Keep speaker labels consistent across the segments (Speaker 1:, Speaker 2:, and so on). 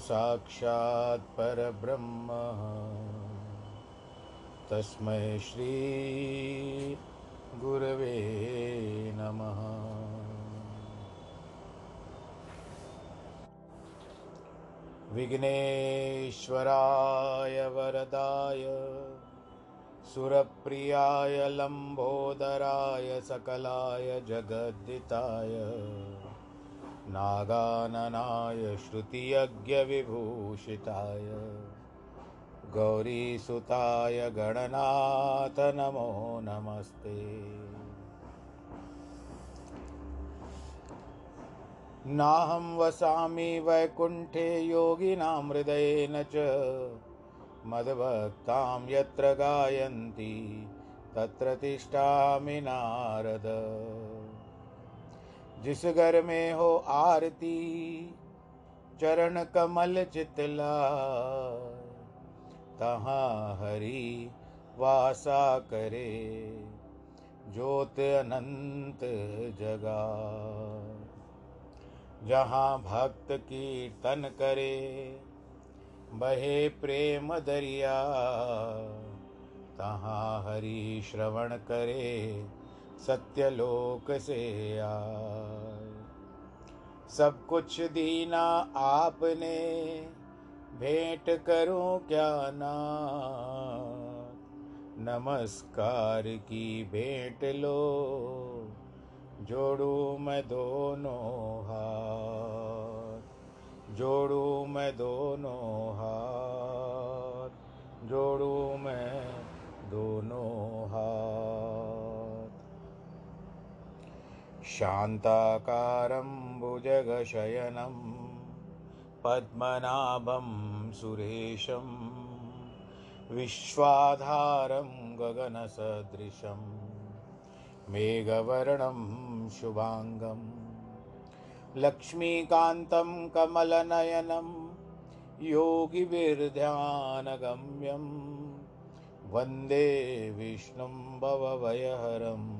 Speaker 1: गुरुर्साक्षात् परब्रह्म। तस्मै श्रीगुरवे नमः। विघ्नेश्वराय वरदाय सुरप्रियाय लम्बोदराय सकलाय जगद्दिताय। नागाननाय श्रुतियज्ञविभूषिताय। गौरीसुताय गणनाथ नमो नमस्ते। नाहं वसामि वैकुण्ठे योगिनां हृदयेन च। मद्भक्तां यत्र गायन्ति, तत्र तिष्ठामि नारद। जिस घर में हो आरती, चरण कमल चितला तहाँ हरि वासा करे, ज्योत अनंत जगा। जहाँ भक्त कीर्तन करे, बहे प्रेम दरिया। तहाँ हरि श्रवण करे सत्यलोक से आए। सब कुछ दीना आपने, भेंट करूँ क्या ना? नमस्कार की भेंट लो, जोड़ू मैं दोनों हाथ। जोड़ू मैं दोनों हाथ, जोड़ू मैं शान्ताकारं भुजगशयनं पद्मनाभं सुरेशं विश्वाधारं गगनसदृशं मेघवर्णं शुभाङ्गं लक्ष्मीकान्तं कमलनयनं योगिभिर्ध्यानगम्यं वंदे विष्णुं भवभयहरम्।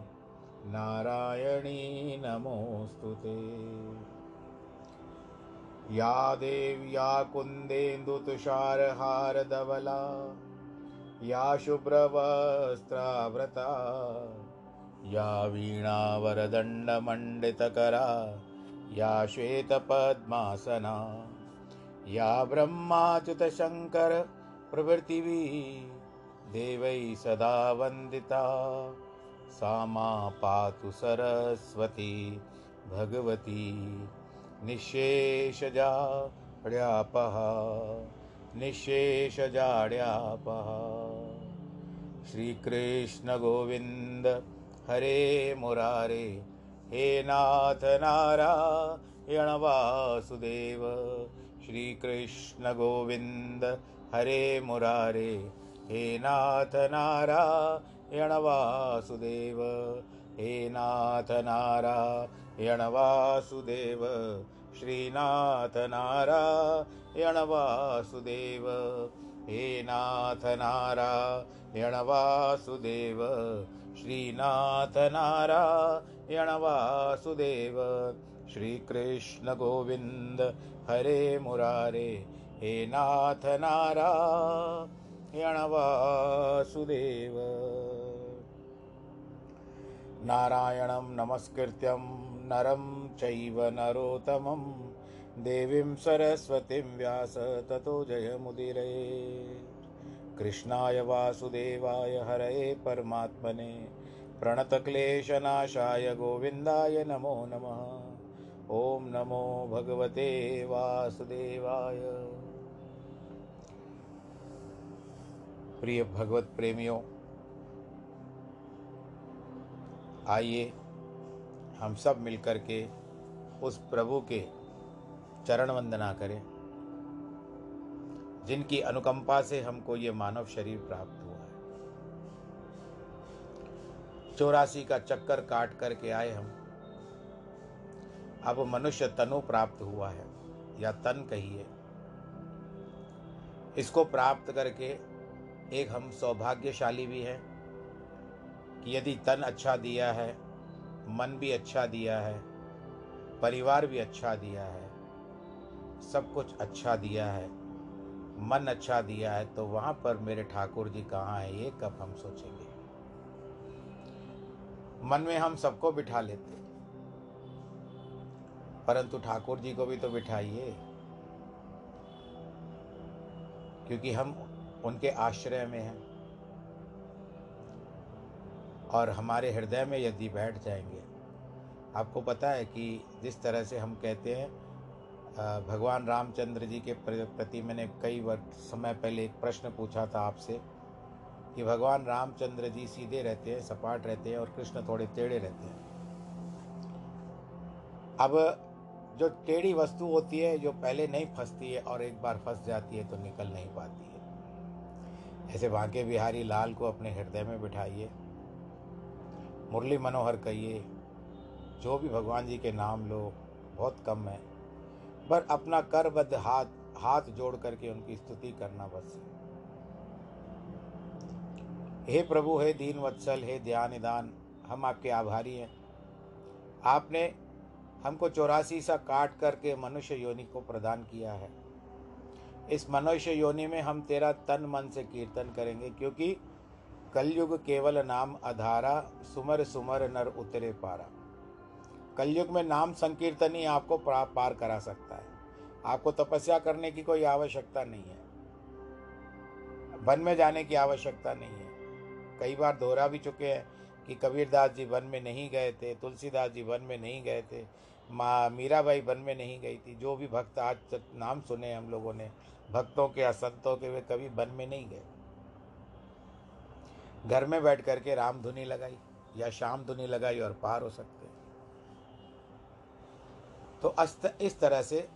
Speaker 1: नारायणी नमोऽस्तु ते। या देव्या कुन्देन्दुतुषारहारधवला या शुभ्रवस्त्राव्रता या वीणावरदण्डमण्डितकरा या श्वेतपद्मासना या ब्रह्माच्युतशङ्कर प्रभृतिवी देवै सदा वन्दिता सा मा पातु सरस्वती भगवती निःशेषजाड्यापः निःशेषजाड्यापः। श्रीकृष्णगोविन्द हरे मुरारे हे नाथ नारायण वासुदेव। श्रीकृष्णगोविन्द हरे मुरारे हे नाथ नारायण वासुदेव हे नाथ नारायण वासुदेव श्रीनाथ नारायण वासुदेव हे नाथ नारायण वासुदेव श्रीनाथ नारायण वासुदेव श्रीकृष्ण गोविन्द हरे मुरारे, हे नाथ नारायण वासुदेव नारायणं नमस्कृत्यं नरं चैव नरोत्तमं। देवीं सरस्वतीं व्यास ततो जयमुदीरये कृष्णाय वासुदेवाय हरये परमात्मने। प्रणतक्लेशनाशाय गोविन्दाय नमो नमः। ॐ नमो भगवते वासुदेवाय। प्रिय भगवत प्रेमियों आइए, हम सब मिलकर के उस प्रभु के चरण वंदना करें, जिनकी अनुकंपा से हमको ये मानव शरीर प्राप्त हुआ है। चौरासी का चक्कर काट करके आए हम। अब मनुष्य तनु प्राप्त हुआ है, या तन कहिए। इसको प्राप्त करके एक हम सौभाग्यशाली भी हैं। कि यदि तन अच्छा दिया है, मन भी अच्छा दिया है, परिवार भी अच्छा दिया है, सब कुछ अच्छा दिया है, मन अच्छा दिया है तो वहाँ पर मेरे ठाकुर जी कहाँ हैं, ये कब हम सोचेंगे? मन में हम सबको बिठा लेते। परंतु ठाकुर जी को भी तो बिठाइए। क्योंकि हम उनके आश्रय में हैं। और हमारे हृदय में यदि बैठ जाएँगे। आपको पता है कि जिस तरह से हम कहते हैं भगवान रामचंद्र जी के प्रति मैंने कई वर्ष समय पहले एक प्रश्न पूछा था आपसे कि भगवान रामचंद्र जी सीधे रहते हैं, सपाट रहते हैं और कृष्ण थोड़े टेढ़े रहते हैं। अब जो टेढ़ी वस्तु होती है, जो पहले नहीं फंसती है और एक बार फंस जाती है तो निकल नहीं पाती है। ऐसे बांके बिहारी लाल को अपने हृदय में बिठाइए। मुरली मनोहर कहिए, जो भी भगवान जी के नाम लो, बहुत कम है। पर अपना करबद्ध हाथ हाथ जोड़ करके उनकी स्तुति करना बस हे प्रभु, हे दीन वत्सल, हे ध्यान निदान, हम आपके आभारी हैं। आपने हमको चौरासी सा काट करके मनुष्य योनि को प्रदान किया है। इस मनुष्य योनि में हम तेरा तन मन से कीर्तन करेंगे, क्योंकि कलयुग केवल नाम अधारा, सुमर सुमर नर उतरे पारा। कलयुग में नाम संकीर्तन ही आपको पार करा सकता है। आपको तपस्या करने की कोई आवश्यकता नहीं है। वन में जाने की आवश्यकता नहीं है। कई बार दोहरा भी चुके हैं कि कबीरदास जी वन में नहीं गए थे, तुलसीदास जी वन में नहीं गए थे, माँ मीराबाई वन में नहीं गई थी। जो भी भक्त आज तक नाम सुने हम लोगों ने, भक्तों के या संतों के वे कभी वन में नहीं गए। घर में बैठ करके राम धुनी लगाई या शाम धुनी लगाई और पार हो सकते तो अस्त इस तरह से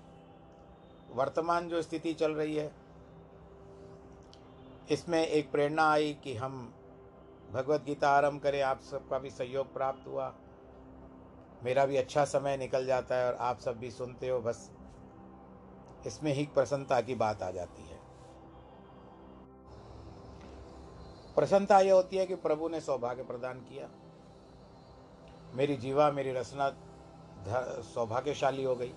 Speaker 1: वर्तमान जो स्थिति चल रही है, इसमें एक प्रेरणा आई कि हम भगवत गीता आरंभ करें, आप सबका भी सहयोग प्राप्त हुआ। मेरा भी अच्छा समय निकल जाता है और आप सब भी सुनते हो, बस इसमें ही प्रसन्नता की बात आ जाती है। प्रसन्नता यह होती है कि प्रभु ने सौभाग्य प्रदान किया। मेरी जीवा, मेरी रचना सौभाग्यशाली हो गई।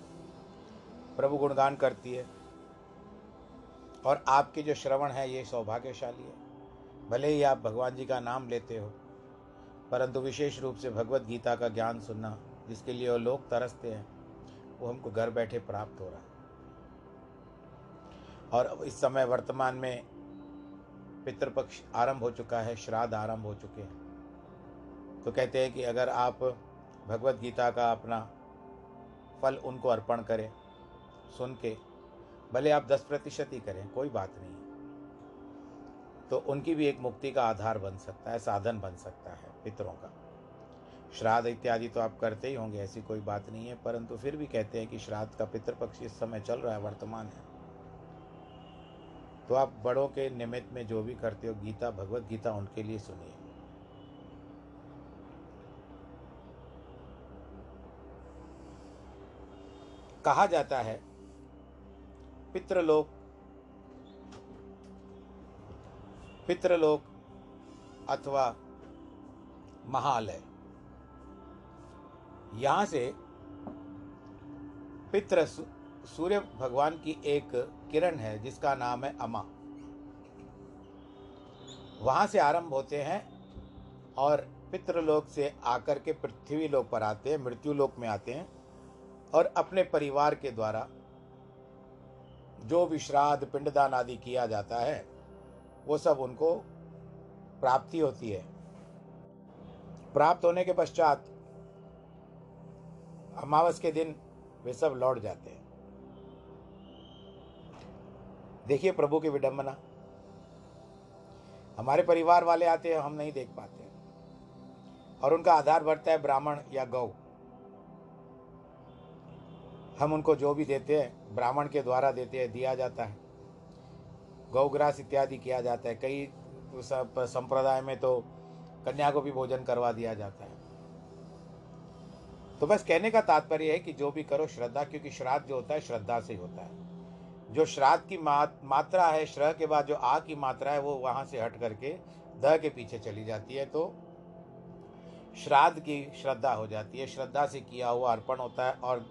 Speaker 1: प्रभु गुणगान करती है। और आपके जो श्रवण है, ये सौभाग्यशाली है। भले ही आप भगवान जी का नाम लेते हो, परंतु विशेष रूप से भगवत गीता का ज्ञान सुनना, जिसके लिए वो लोग तरसते हैं, वो हमको घर बैठे प्राप्त हो रहा है। और इस समय वर्तमान में पितृपक्ष आरंभ हो चुका है, श्राद्ध आरंभ हो चुके हैं। तो कहते हैं कि अगर आप भगवत गीता का अपना फल उनको अर्पण करें, सुन के, भले आप दस प्रतिशत ही करें, कोई बात नहीं। तो उनकी भी एक मुक्ति का आधार बन सकता है, साधन बन सकता है पितरों का। श्राद्ध इत्यादि तो आप करते ही होंगे, ऐसी कोई बात नहीं है, परंतु फिर भी कहते हैं कि श्राद्ध का पितृपक्ष इस समय चल रहा है, वर्तमान है। तो आप बड़ों के निमित्त में जो भी करते हो, गीता, भगवत गीता, उनके लिए सुनिए। कहा जाता है, पितृलोक पितृलोक अथवा महालय। यहाँ से पितृ सूर्य भगवान की एक किरण है, जिसका नाम है अमा। वहाँ से आरंभ होते हैं और पितृलोक से आकर के पृथ्वी लोक पर आते हैं मृत्यु लोक में आते हैं और अपने परिवार के द्वारा जो भी श्राद्ध पिंडदान आदि किया जाता है, वो सब उनको प्राप्ति होती है। प्राप्त होने के पश्चात अमावस के दिन वे सब लौट जाते हैं। देखिए प्रभु की विडंबना। हमारे परिवार वाले आते हैं, हम नहीं देख पाते। और उनका आधार बढ़ता है ब्राह्मण या गौ। हम उनको जो भी देते हैं, ब्राह्मण के द्वारा देते हैं, दिया जाता है। गौग्रास इत्यादि किया जाता है। कई सब संप्रदाय में तो कन्या को भी भोजन करवा दिया जाता है। तो बस कहने का तात्पर्य है कि जो भी करो, श्रद्धा, क्योंकि श्राद्ध जो होता है, श्रद्धा से ही होता है। जो श्राद्ध की मात्रा है, श्रह के बाद जो आ की मात्रा है, वो वहाँ से हट करके द के पीछे चली जाती है तो श्राद्ध की श्रद्धा हो जाती है। श्रद्धा से किया हुआ अर्पण होता है और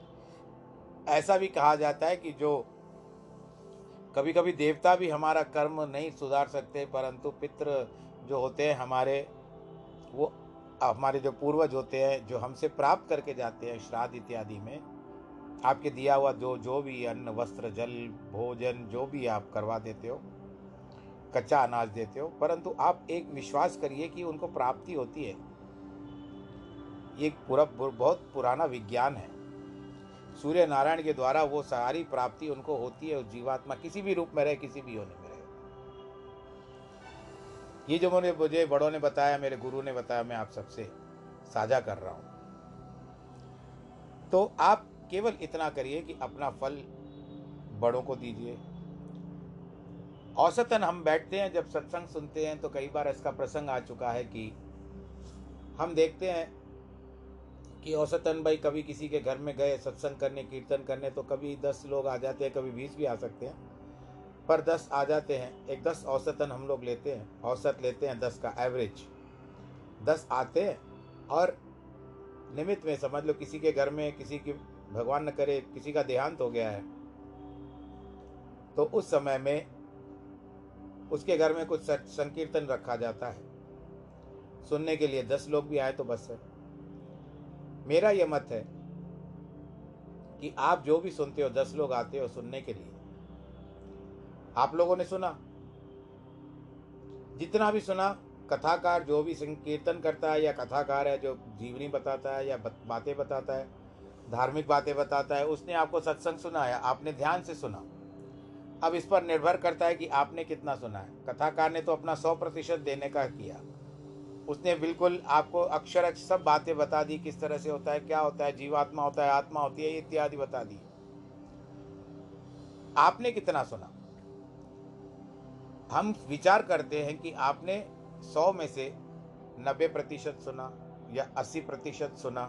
Speaker 1: ऐसा भी कहा जाता है कि जो कभी कभी देवता भी हमारा कर्म नहीं सुधार सकते, परंतु पितृ जो होते हैं हमारे, वो हमारे जो पूर्वज होते हैं, जो हमसे प्राप्त करके जाते हैं श्राद्ध इत्यादि में आपके दिया हुआ जो जो भी अन्न, वस्त्र, जल, भोजन, जो भी आप करवा देते हो, कच्चा अनाज देते हो, परंतु आप एक विश्वास करिए कि उनको प्राप्ति होती है। ये पूरा, बहुत पुराना विज्ञान है। सूर्य नारायण के द्वारा वो सारी प्राप्ति उनको होती है जीवात्मा किसी भी रूप में रहे, किसी भी होने में रहे। ये जो मुझे मुझे बड़ों ने बताया, मेरे गुरु ने बताया, मैं आप सबसे साझा कर रहा हूँ। तो आप केवल इतना करिए कि अपना फल बड़ों को दीजिए। औसतन हम बैठते हैं, जब सत्संग सुनते हैं तो कई बार इसका प्रसंग आ चुका है कि हम देखते हैं कि औसतन भाई कभी किसी के घर में गए, सत्संग करने, कीर्तन करने तो कभी दस लोग आ जाते हैं, कभी बीस भी आ सकते हैं। पर दस आ जाते हैं, एक दस औसतन हम लोग लेते हैं, औसत लेते हैं दस का एवरेज दस आते हैं और निमित्त में समझ लो किसी के घर में, किसी की भगवान न करे, किसी का देहांत हो गया है। तो उस समय में उसके घर में कुछ संकीर्तन रखा जाता है। सुनने के लिए दस लोग भी आए तो बस है। मेरा यह मत है कि आप जो भी सुनते हो, दस लोग आते हो सुनने के लिए। आप लोगों ने सुना? जितना भी सुना, कथाकार जो भी संकीर्तन करता है या कथाकार है, जो जीवनी बताता है या बातें बताता है धार्मिक बातें बताता है, उसने आपको सत्संग सुनाया आपने ध्यान से सुना। अब इस पर निर्भर करता है कि आपने कितना सुना है। कथाकार ने तो अपना सौ प्रतिशत देने का किया। उसने बिल्कुल आपको अक्षर सब बातें बता दी, किस तरह से होता है, क्या होता है, जीवात्मा होता है, आत्मा होती है, इत्यादि बता दी। आपने कितना सुना? हम विचार करते हैं कि आपने सौ में से नब्बे प्रतिशत सुना या अस्सी प्रतिशत सुना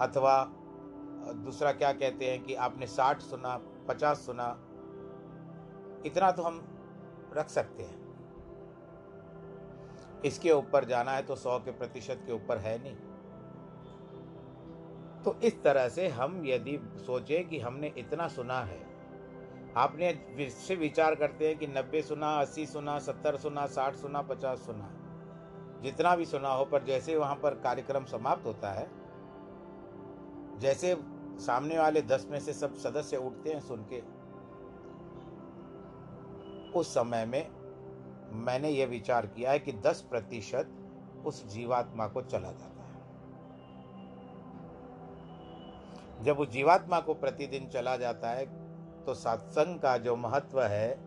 Speaker 1: अथवा दूसरा क्या कहते हैं कि आपने साठ सुना, पचास सुना, इतना तो हम रख सकते हैं। इसके ऊपर जाना है तो सौ के प्रतिशत के ऊपर है नहीं। तो इस तरह से हम यदि सोचें कि हमने इतना सुना है, आपने से विचार करते हैं कि नब्बे सुना, अस्सी सुना, सत्तर सुना, साठ सुना, पचास सुना। जितना भी सुना हो, पर जैसे वहाँ पर कार्यक्रम समाप्त होता है, जैसे सामने वाले दस में से सब सदस्य उठते हैं सुन के। उस समय में मैंने यह विचार किया है कि दस प्रतिशत उस जीवात्मा को चला जाता है। जब उस जीवात्मा को प्रतिदिन चला जाता है तो सत्संग का जो महत्व है,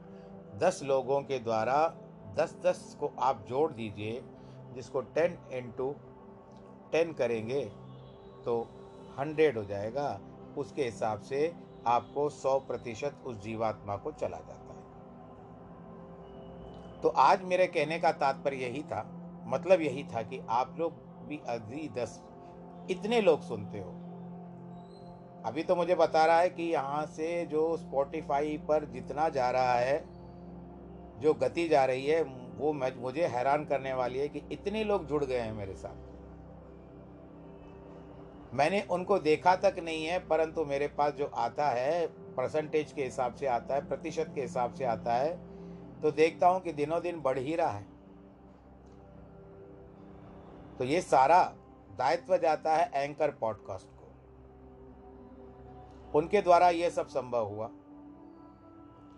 Speaker 1: दस लोगों के द्वारा दस दस को आप जोड़ दीजिए, जिसको टेन इंटू टेन करेंगे तो हंड्रेड हो जाएगा, उसके हिसाब से आपको सौ प्रतिशत उस जीवात्मा को चला जाता है। तो आज मेरे कहने का तात्पर्य यही था मतलब यही था कि आप लोग भी अभी दस, इतने लोग सुनते हो। अभी तो मुझे बता रहा है कि यहाँ से जो स्पॉटिफाई पर जितना जा रहा है, जो गति जा रही है, वो मुझे हैरान करने वाली है कि इतने लोग जुड़ गए हैं मेरे साथ। मैंने उनको देखा तक नहीं है, परंतु मेरे पास जो आता है परसेंटेज के हिसाब से आता है, प्रतिशत के हिसाब से आता है तो देखता हूँ कि दिनों दिन बढ़ ही रहा है। तो ये सारा दायित्व जाता है एंकर पॉडकास्ट को। उनके द्वारा ये सब संभव हुआ।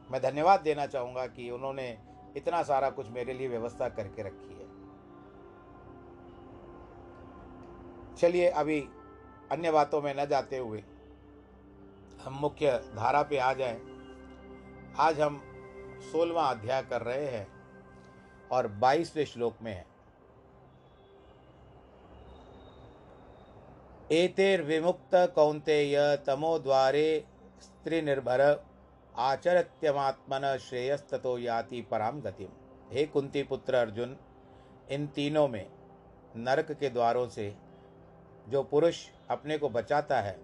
Speaker 1: मैं धन्यवाद देना चाहूँगा कि उन्होंने इतना सारा कुछ मेरे लिए व्यवस्था करके रखी है। चलिए, अभी अन्य बातों में न जाते हुए हम मुख्य धारा पे आ जाएँ। आज हम सोलवा अध्याय कर रहे हैं और बाईसवें श्लोक में है। एतेर विमुक्त कौंतेय तमो द्वारे स्त्री निर्भर आचरत्यमात्मन श्रेयस्ततो याति पराम गतिम। हे कुंती पुत्र अर्जुन, इन तीनों में नरक के द्वारों से जो पुरुष अपने को बचाता है,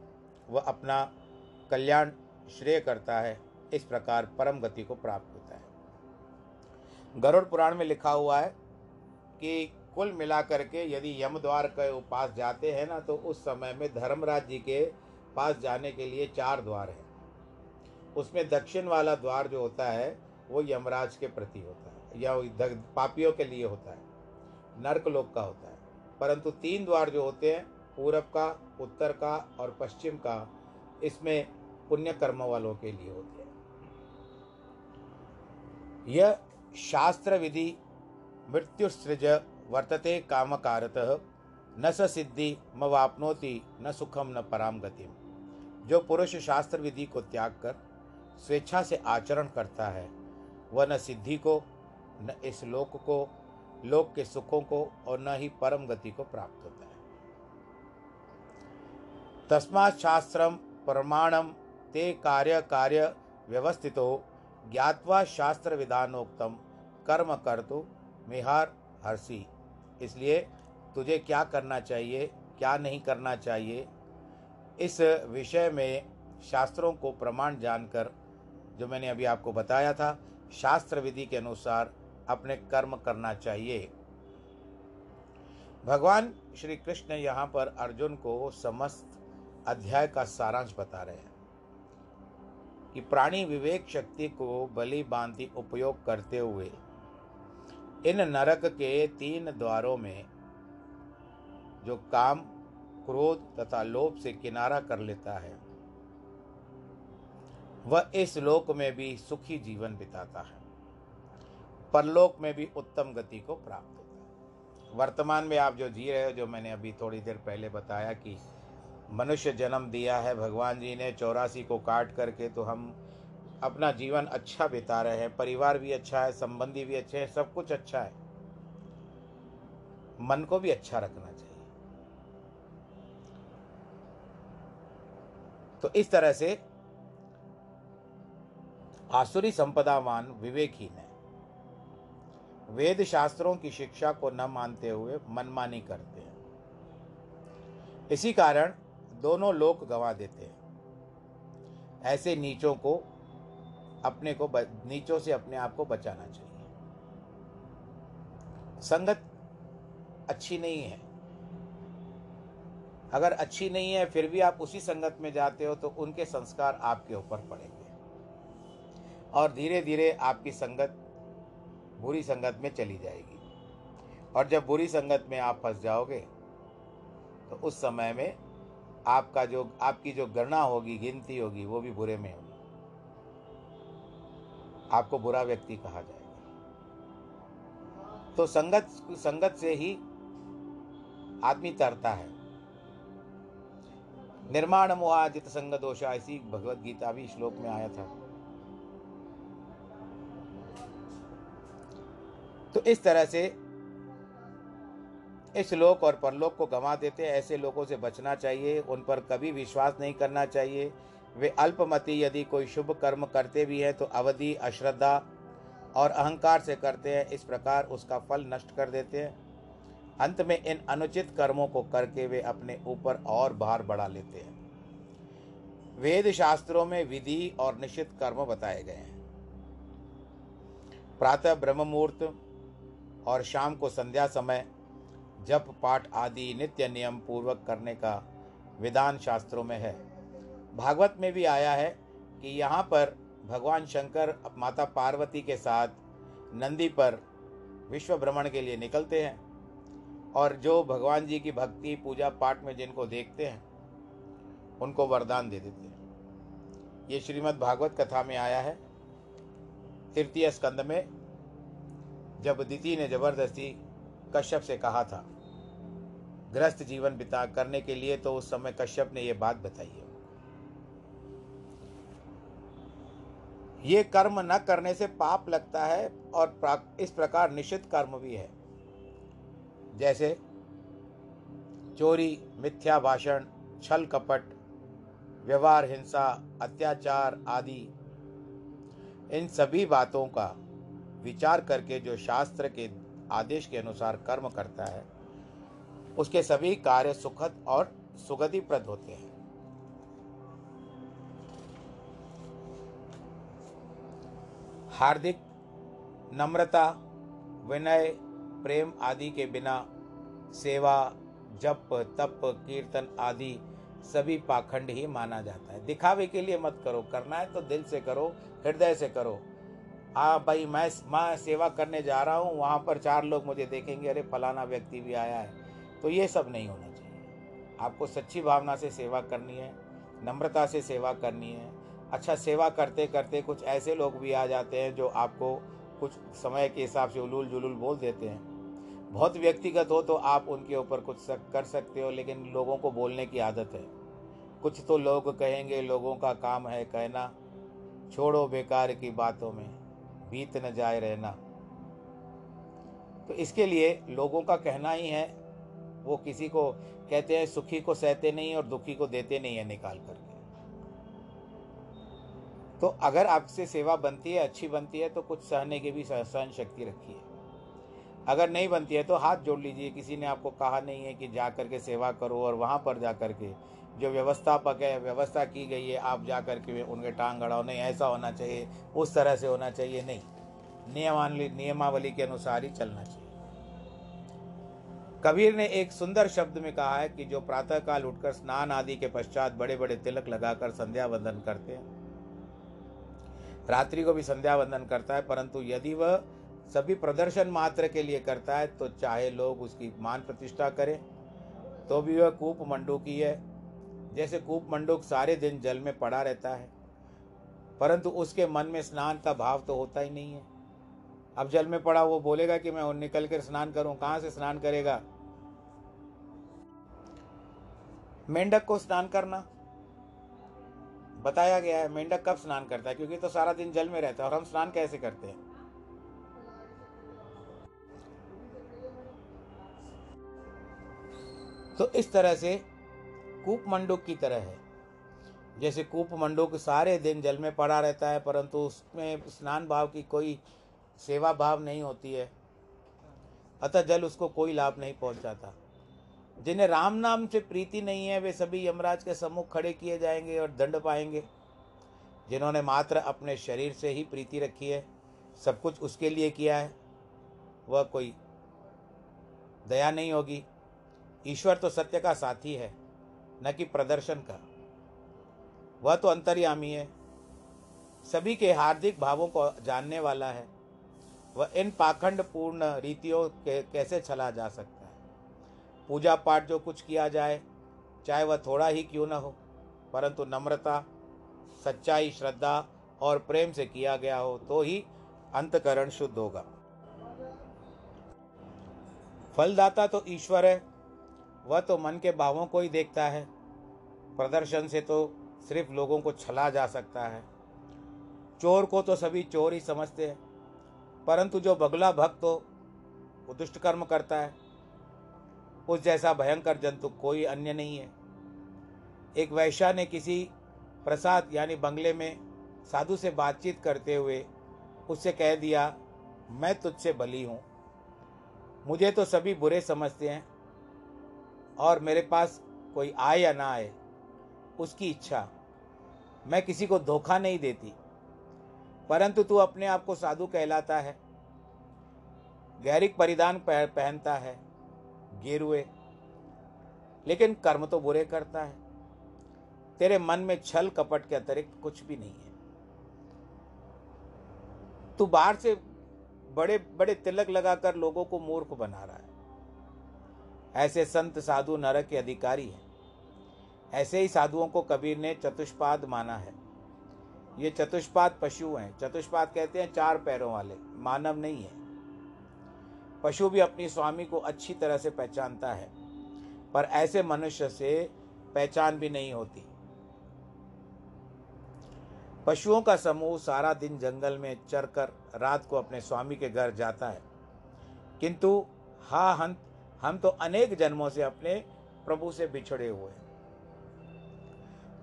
Speaker 1: वह अपना कल्याण श्रेय करता है, इस प्रकार परम गति को प्राप्त होता है। गरुड़ पुराण में लिखा हुआ है कि कुल मिलाकर के यदि यमद्वार के पास जाते हैं ना तो उस समय में धर्मराज जी के पास जाने के लिए चार द्वार हैं। उसमें दक्षिण वाला द्वार जो होता है, वो यमराज के प्रति होता है, या पापियों के लिए होता है नर्क लोक का होता है। परंतु तीन द्वार जो होते हैं पूरब का, उत्तर का और पश्चिम का इसमें पुण्य कर्म वालों के लिए होते हैं। यह शास्त्र विधि मृत्युसृज वर्तते कामकारत, न स सिद्धि म वापनोति न सुखम न पराम गतिम। जो पुरुष शास्त्र विधि को त्याग कर स्वेच्छा से आचरण करता है, वह न सिद्धि को, न इस लोक को, लोक के सुखों को और न ही परम गति को प्राप्त होता है। तस्मात् शास्त्रम प्रमाणम ते कार्य कार्य व्यवस्थितो ज्ञातवा शास्त्र विधानोक्तम कर्म कर तो मिहार हर्षि। इसलिए तुझे क्या करना चाहिए, क्या नहीं करना चाहिए? इस विषय में शास्त्रों को प्रमाण जानकर, जो मैंने अभी आपको बताया था शास्त्र विधि के अनुसार अपने कर्म करना चाहिए। भगवान श्री कृष्ण यहाँ पर अर्जुन को समस्त अध्याय का सारांश बता रहे हैं कि प्राणी विवेक शक्ति को बलि बांति उपयोग करते हुए इन नरक के तीन द्वारों में जो काम, क्रोध तथा लोभ से किनारा कर लेता है, वह इस लोक में भी सुखी जीवन बिताता है। परलोक में भी उत्तम गति को प्राप्त होता है। वर्तमान में आप जो जी रहे हो, जो मैंने अभी थोड़ी देर पहले बताया कि मनुष्य जन्म दिया है, भगवान जी ने चौरासी को काट करके तो हम अपना जीवन अच्छा बिता रहे हैं, परिवार भी अच्छा है, संबंधी भी अच्छे हैं, सब कुछ अच्छा है। मन को भी अच्छा रखना चाहिए। तो इस तरह से आसुरी संपदावान विवेकहीन है वेद शास्त्रों की शिक्षा को न मानते हुए मनमानी करते हैं। इसी कारण दोनों लोक गंवा देते हैं। ऐसे नीचों को, अपने को नीचों से अपने आप को बचाना चाहिए। संगत अच्छी नहीं है। अगर अच्छी नहीं है, फिर भी आप उसी संगत में जाते हो तो उनके संस्कार आपके ऊपर पड़ेंगे। और धीरे धीरे आपकी संगत बुरी संगत में चली जाएगी। और जब बुरी संगत में आप फंस जाओगे तो उस समय में आपका जो, आपकी जो गणना होगी, गिनती होगी, वो भी बुरे में होगी। आपको बुरा व्यक्ति कहा जाएगा। तो संगत संगत से ही आदमी तरता है। निर्माण मोहाजित संग दोषा, ऐसी भगवत गीता भी श्लोक में आया था। तो इस तरह से इस लोक और परलोक को गंवा देते हैं। ऐसे लोगों से बचना चाहिए, उन पर कभी विश्वास नहीं करना चाहिए। वे अल्पमति, यदि कोई शुभ कर्म करते भी हैं तो अवधि, अश्रद्धा और अहंकार से करते हैं। इस प्रकार उसका फल नष्ट कर देते हैं। अंत में इन अनुचित कर्मों को करके वे अपने ऊपर और भार बढ़ा लेते हैं। वेद शास्त्रों में विधि और निश्चित कर्म बताए गए हैं। प्रातः ब्रह्म मुहूर्त और शाम को संध्या समय जप, पाठ आदि नित्य नियम पूर्वक करने का विधान शास्त्रों में है। भागवत में भी आया है कि यहाँ पर भगवान शंकर माता पार्वती के साथ नंदी पर विश्व भ्रमण के लिए निकलते हैं और जो भगवान जी की भक्ति, पूजा पाठ में जिनको देखते हैं, उनको वरदान दे देते हैं। ये श्रीमद् भागवत कथा में आया है। तृतीय स्कंद में जब दिति ने ज़बरदस्ती कश्यप से कहा था, ग्रस्त जीवन बिता करने के लिए तो उस समय कश्यप ने यह बात बताई है। ये कर्म न करने से पाप लगता है और इस प्रकार निश्चित कर्म भी है। जैसे चोरी, मिथ्या भाषण, छल कपट, व्यवहार, हिंसा, अत्याचार आदि, इन सभी बातों का विचार करके जो शास्त्र के आदेश के अनुसार कर्म करता है। उसके सभी कार्य सुखद और सुगतिप्रद होते हैं। हार्दिक नम्रता, विनय, प्रेम आदि के बिना सेवा, जप, तप, कीर्तन आदि सभी पाखंड ही माना जाता है। दिखावे के लिए मत करो, करना है तो दिल से करो, हृदय से करो। हाँ भाई मैं मैं सेवा करने जा रहा हूँ वहाँ पर चार लोग मुझे देखेंगे अरे फलाना व्यक्ति भी आया है। तो ये सब नहीं होना चाहिए। आपको सच्ची भावना से सेवा करनी है नम्रता से सेवा करनी है। अच्छा सेवा करते करते कुछ ऐसे लोग भी आ जाते हैं जो आपको कुछ समय के हिसाब से उलूल जुलूल बोल देते हैं। बहुत व्यक्तिगत हो तो आप उनके ऊपर कुछ सक, कर सकते हो लेकिन लोगों को बोलने की आदत है। कुछ तो लोग कहेंगे लोगों का काम है कहना छोड़ो बेकार की बातों में। बीत न जाए रहना। तो इसके लिए लोगों का कहना ही है, वो किसी को कहते हैं, सुखी को सहते नहीं और दुखी को देते नहीं है निकाल करके। तो अगर आपसे सेवा बनती है, अच्छी बनती है तो कुछ सहने की भी सहन शक्ति रखिए। अगर नहीं बनती है तो हाथ जोड़ लीजिए। किसी ने आपको कहा नहीं है कि जा कर के सेवा करो और वहाँ पर जा कर के जो व्यवस्थापक है, व्यवस्था की गई है, आप जा कर के उनके टांग गड़ाओ नहीं, ऐसा होना चाहिए, उस तरह से होना चाहिए, नहीं। नियमावली नियमावली के अनुसार ही चलना चाहिए। कबीर ने एक सुंदर शब्द में कहा है कि जो प्रातःकाल उठकर स्नान आदि के पश्चात बड़े बड़े तिलक लगाकर संध्या वंदन करते हैं। रात्रि को भी संध्या वंदन करता है, परंतु यदि वह सभी प्रदर्शन मात्र के लिए करता है तो चाहे लोग उसकी मान प्रतिष्ठा करें तो भी वह कूप मंडू की है। जैसे कूप मंडूक सारे दिन जल में पड़ा रहता है। परंतु उसके मन में स्नान का भाव तो होता ही नहीं है। अब जल में पड़ा वो बोलेगा कि मैं निकल कर स्नान करूँ, कहाँ से स्नान करेगा? मेंढक को स्नान करना। बताया गया है, मेंढक कब स्नान करता है, क्योंकि तो सारा दिन जल में रहता है, और हम स्नान कैसे करते हैं? तो इस तरह से कूप मंडूक की तरह है। जैसे कूप मंडूक सारे दिन जल में पड़ा रहता है, परंतु उसमें स्नान भाव की कोई सेवा भाव नहीं होती है। अतः जल उसको कोई लाभ नहीं पहुंचाता। जिन्हें राम नाम से प्रीति नहीं है, वे सभी यमराज के सम्मुख खड़े किए जाएँगे और दंड पाएँगे। जिन्होंने मात्र अपने शरीर से ही प्रीति रखी है, सब कुछ उसके लिए किया है। वह कोई दया नहीं होगी। ईश्वर तो सत्य का साथी है। न कि प्रदर्शन का। वह तो अंतर्यामी है। सभी के हार्दिक भावों को जानने वाला है। वह इन पाखंड पूर्ण रीतियों के कैसे चला जा सकता है? पूजा पाठ जो कुछ किया जाए, चाहे वह थोड़ा ही क्यों न हो, परंतु नम्रता, सच्चाई, श्रद्धा और प्रेम से किया गया हो तो ही अंतकरण शुद्ध होगा। फलदाता तो ईश्वर है। वह तो मन के भावों को ही देखता है। प्रदर्शन से तो सिर्फ़ लोगों को छला जा सकता है। चोर को तो सभी चोर ही समझते हैं, परंतु जो बगला भक्त हो, वो दुष्ट कर्म करता है। उस जैसा भयंकर जंतु कोई अन्य नहीं है। एक वैश्या ने किसी प्रसाद यानी बंगले में साधु से बातचीत करते हुए उससे कह दिया, मैं तुझसे बली हूँ। मुझे तो सभी बुरे समझते हैं और मेरे पास कोई आए या ना आए। उसकी इच्छा। मैं किसी को धोखा नहीं देती, परंतु तू अपने आप को साधु कहलाता है गहरिक परिधान पहनता है, गेरुए। लेकिन कर्म तो बुरे करता है। तेरे मन में छल कपट के अतिरिक्त कुछ भी नहीं है। तू बाहर से बड़े बड़े तिलक लगाकर लोगों को मूर्ख बना रहा है। ऐसे संत साधु नरक के अधिकारी हैं। ऐसे ही साधुओं को कबीर ने चतुष्पाद माना है। ये चतुष्पाद पशु हैं। चतुष्पाद कहते हैं चार पैरों वाले। मानव नहीं है। पशु भी अपनी स्वामी को अच्छी तरह से पहचानता है, पर ऐसे मनुष्य से पहचान भी नहीं होती। पशुओं का समूह सारा दिन जंगल में चरकर रात को अपने स्वामी के घर जाता है। किंतु, हा हंत, हम तो अनेक जन्मों से अपने प्रभु से बिछड़े हुए हैं।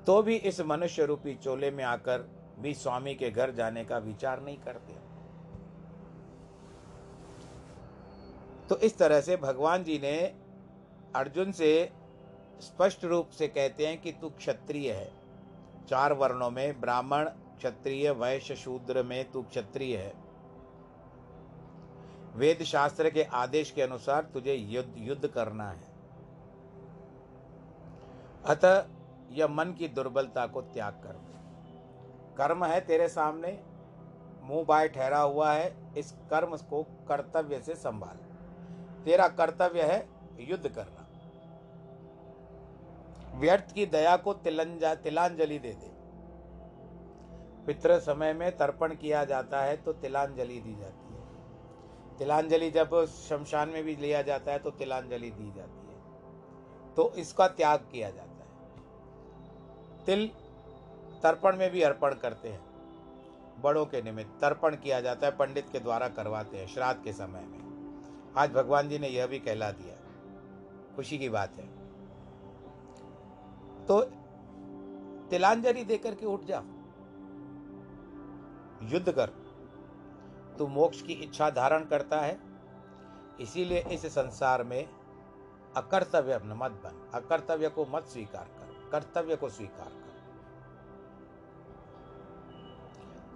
Speaker 1: तो भी इस मनुष्य रूपी चोले में आकर भी स्वामी के घर जाने का विचार नहीं करते। तो इस तरह से भगवान जी ने अर्जुन से स्पष्ट रूप से कहते हैं कि तू क्षत्रिय है। चार वर्णों में, ब्राह्मण, क्षत्रिय, वैश्य, शूद्र में तू क्षत्रिय है। वेद शास्त्र के आदेश के अनुसार तुझे युद्ध युद्ध करना है। अतः यह मन की दुर्बलता को त्याग कर। कर्म है तेरे सामने, मुँह बाय ठहरा हुआ है, इस कर्म को कर्तव्य से संभाल। तेरा कर्तव्य है युद्ध करना। व्यर्थ की दया को तिलंजा तिलांजलि दे दे। पितृ समय में तर्पण किया जाता है तो तिलांजलि दी जाती है। तिलांजलि जब शमशान में भी लिया जाता है तो तिलांजलि दी जाती है। तो इसका त्याग किया जाता है। तिल तर्पण में भी अर्पण करते हैं। बड़ों के निमित्त तर्पण किया जाता है, पंडित के द्वारा करवाते हैं, श्राद्ध के समय में। आज भगवान जी ने यह भी कहला दिया खुशी की बात है। तो तिलांजलि देकर के उठ जा युद्ध कर। तू मोक्ष की इच्छा धारण करता है, इसीलिए इस संसार में अकर्तव्य मत बन। अकर्तव्य को मत स्वीकार कर। कर्तव्य को स्वीकार कर।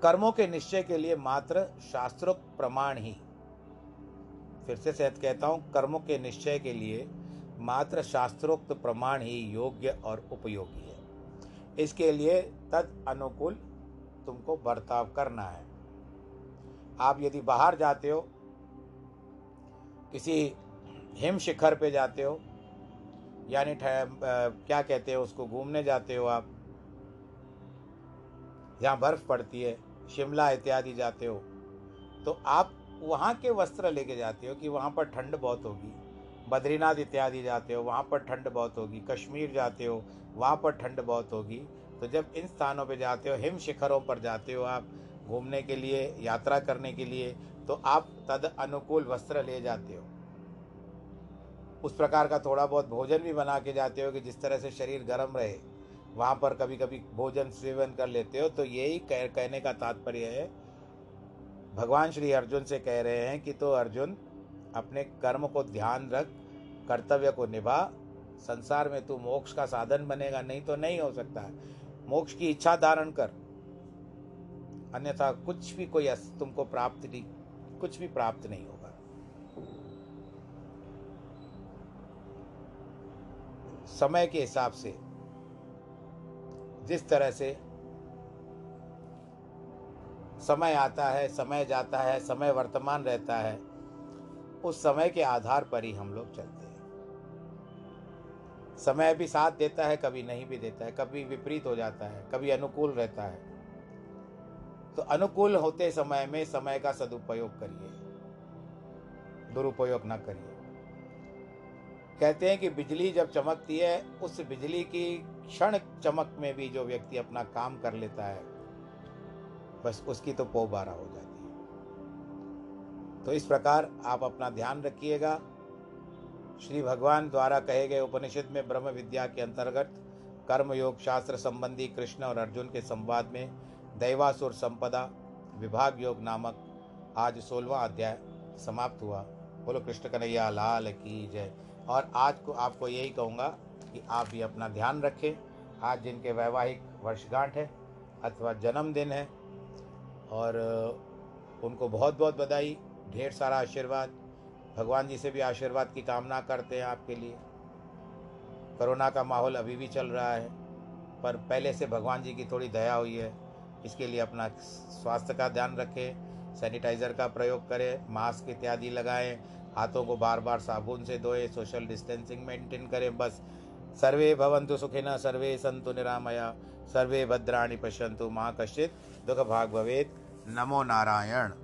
Speaker 1: कर्मों के निश्चय के लिए मात्र शास्त्रोक्त प्रमाण ही। फिर से सहत कहता हूँ, कर्मों के निश्चय के लिए मात्र शास्त्रोक्त प्रमाण ही योग्य और उपयोगी है। इसके लिए तद अनुकूल तुमको बर्ताव करना है। आप यदि बाहर जाते हो, किसी हिम शिखर पे जाते हो यानी क्या कहते हो उसको, घूमने जाते हो आप? जहाँ बर्फ़ पड़ती है, शिमला इत्यादि जाते हो तो आप वहाँ के वस्त्र लेके जाते हो कि वहाँ पर ठंड बहुत होगी। बद्रीनाथ इत्यादि जाते हो, वहाँ पर ठंड बहुत होगी। कश्मीर जाते हो, वहाँ पर ठंड बहुत होगी। तो जब इन स्थानों पर जाते हो, हिम शिखरों पर जाते हो आप, घूमने के लिए, यात्रा करने के लिए तो आप तद अनुकूल वस्त्र ले जाते हो। उस प्रकार का थोड़ा बहुत भोजन भी बना के जाते हो कि जिस तरह से शरीर गर्म रहे वहाँ पर कभी कभी भोजन सेवन कर लेते हो तो यही कह, कहने का तात्पर्य है। भगवान श्री अर्जुन से कह रहे हैं कि तो अर्जुन अपने कर्म को ध्यान रख कर्तव्य को निभा संसार में तू मोक्ष का साधन बनेगा नहीं तो नहीं हो सकता। मोक्ष की इच्छा धारण कर। अन्यथा कुछ भी कोई तुमको प्राप्त नहीं कुछ भी प्राप्त नहीं होगा। समय के हिसाब से, जिस तरह से समय आता है, समय जाता है, समय वर्तमान रहता है, उस समय के आधार पर ही हम लोग चलते हैं। समय भी साथ देता है, कभी नहीं भी देता है, कभी विपरीत हो जाता है, कभी अनुकूल रहता है। तो अनुकूल होते समय में समय का सदुपयोग करिए। दुरुपयोग ना करिए। कहते हैं कि बिजली जब चमकती है, उस बिजली की क्षण चमक में भी जो व्यक्ति अपना काम कर लेता है, बस उसकी तो पोबारा हो जाती है। तो इस प्रकार आप अपना ध्यान रखिएगा। श्री भगवान द्वारा कहे गए उपनिषद में ब्रह्म विद्या के अंतर्गत कर्म योग शास्त्र संबंधी कृष्ण और अर्जुन के संवाद में दैवासुर संपदा, विभाग योग नामक आज सोलवा अध्याय समाप्त हुआ। बोलो, कृष्ण कन्हैया, लाल की जय। और आज को आपको यही कहूँगा कि आप भी अपना ध्यान रखें। आज जिनके वैवाहिक वर्षगांठ है अथवा जन्मदिन है और उनको बहुत बहुत बधाई, ढेर सारा आशीर्वाद। भगवान जी से भी आशीर्वाद की कामना करते हैं आपके लिए। कोरोना का माहौल अभी भी चल रहा है, पर पहले से भगवान जी की थोड़ी दया हुई है। इसके लिए अपना स्वास्थ्य का ध्यान रखें, सैनिटाइज़र का प्रयोग करें, मास्क इत्यादि लगाएँ हाथों को बार बार साबुन से धोए सोशल डिस्टेंसिंग मेंटेन करें, बस। सर्वे भवंतु सुखिन, सर्वे संतु निरामया, सर्वे भद्राणी पश्यंतु माँ कश्चित दुख भाग भवेद नमो नारायण।